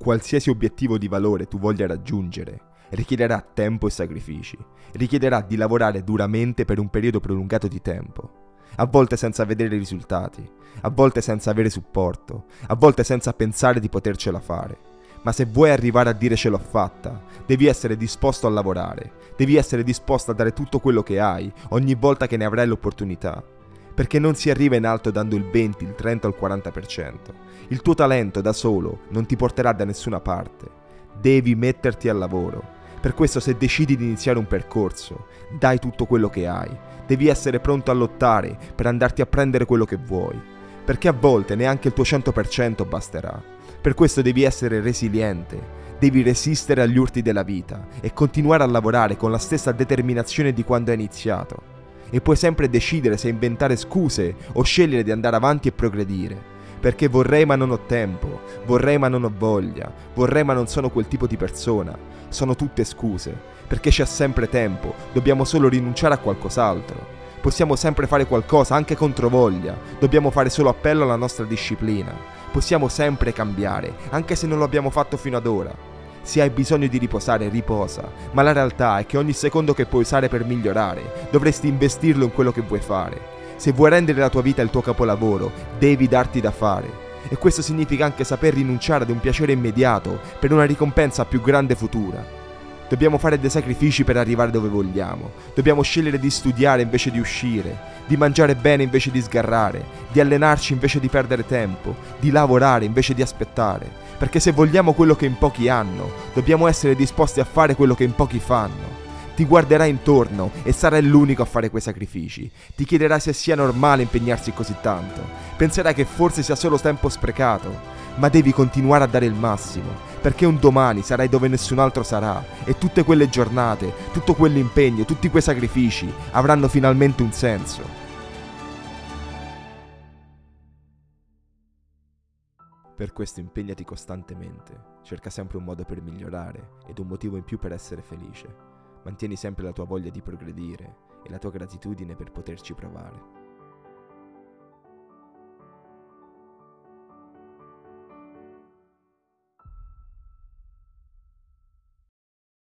qualsiasi obiettivo di valore tu voglia raggiungere, richiederà tempo e sacrifici, richiederà di lavorare duramente per un periodo prolungato di tempo, a volte senza vedere risultati, a volte senza avere supporto, a volte senza pensare di potercela fare. Ma se vuoi arrivare a dire ce l'ho fatta, devi essere disposto a lavorare, devi essere disposto a dare tutto quello che hai ogni volta che ne avrai l'opportunità. Perché non si arriva in alto dando il 20, il 30 o il 40%. Il tuo talento da solo non ti porterà da nessuna parte. Devi metterti al lavoro. Per questo se decidi di iniziare un percorso, dai tutto quello che hai. Devi essere pronto a lottare per andarti a prendere quello che vuoi. Perché a volte neanche il tuo 100% basterà. Per questo devi essere resiliente, devi resistere agli urti della vita e continuare a lavorare con la stessa determinazione di quando hai iniziato. E puoi sempre decidere se inventare scuse o scegliere di andare avanti e progredire. Perché vorrei ma non ho tempo, vorrei ma non ho voglia, vorrei ma non sono quel tipo di persona. Sono tutte scuse, perché c'è sempre tempo, dobbiamo solo rinunciare a qualcos'altro. Possiamo sempre fare qualcosa anche contro voglia, dobbiamo fare solo appello alla nostra disciplina. Possiamo sempre cambiare, anche se non lo abbiamo fatto fino ad ora. Se hai bisogno di riposare, riposa, ma la realtà è che ogni secondo che puoi usare per migliorare, dovresti investirlo in quello che vuoi fare. Se vuoi rendere la tua vita il tuo capolavoro, devi darti da fare. E questo significa anche saper rinunciare ad un piacere immediato per una ricompensa più grande futura. Dobbiamo fare dei sacrifici per arrivare dove vogliamo. Dobbiamo scegliere di studiare invece di uscire, di mangiare bene invece di sgarrare, di allenarci invece di perdere tempo, di lavorare invece di aspettare. Perché se vogliamo quello che in pochi hanno, dobbiamo essere disposti a fare quello che in pochi fanno. Ti guarderai intorno e sarai l'unico a fare quei sacrifici. Ti chiederai se sia normale impegnarsi così tanto. Penserai che forse sia solo tempo sprecato. Ma devi continuare a dare il massimo perché un domani sarai dove nessun altro sarà e tutte quelle giornate, tutto quell'impegno, tutti quei sacrifici avranno finalmente un senso. Per questo impegnati costantemente, cerca sempre un modo per migliorare ed un motivo in più per essere felice. Mantieni sempre la tua voglia di progredire e la tua gratitudine per poterci provare.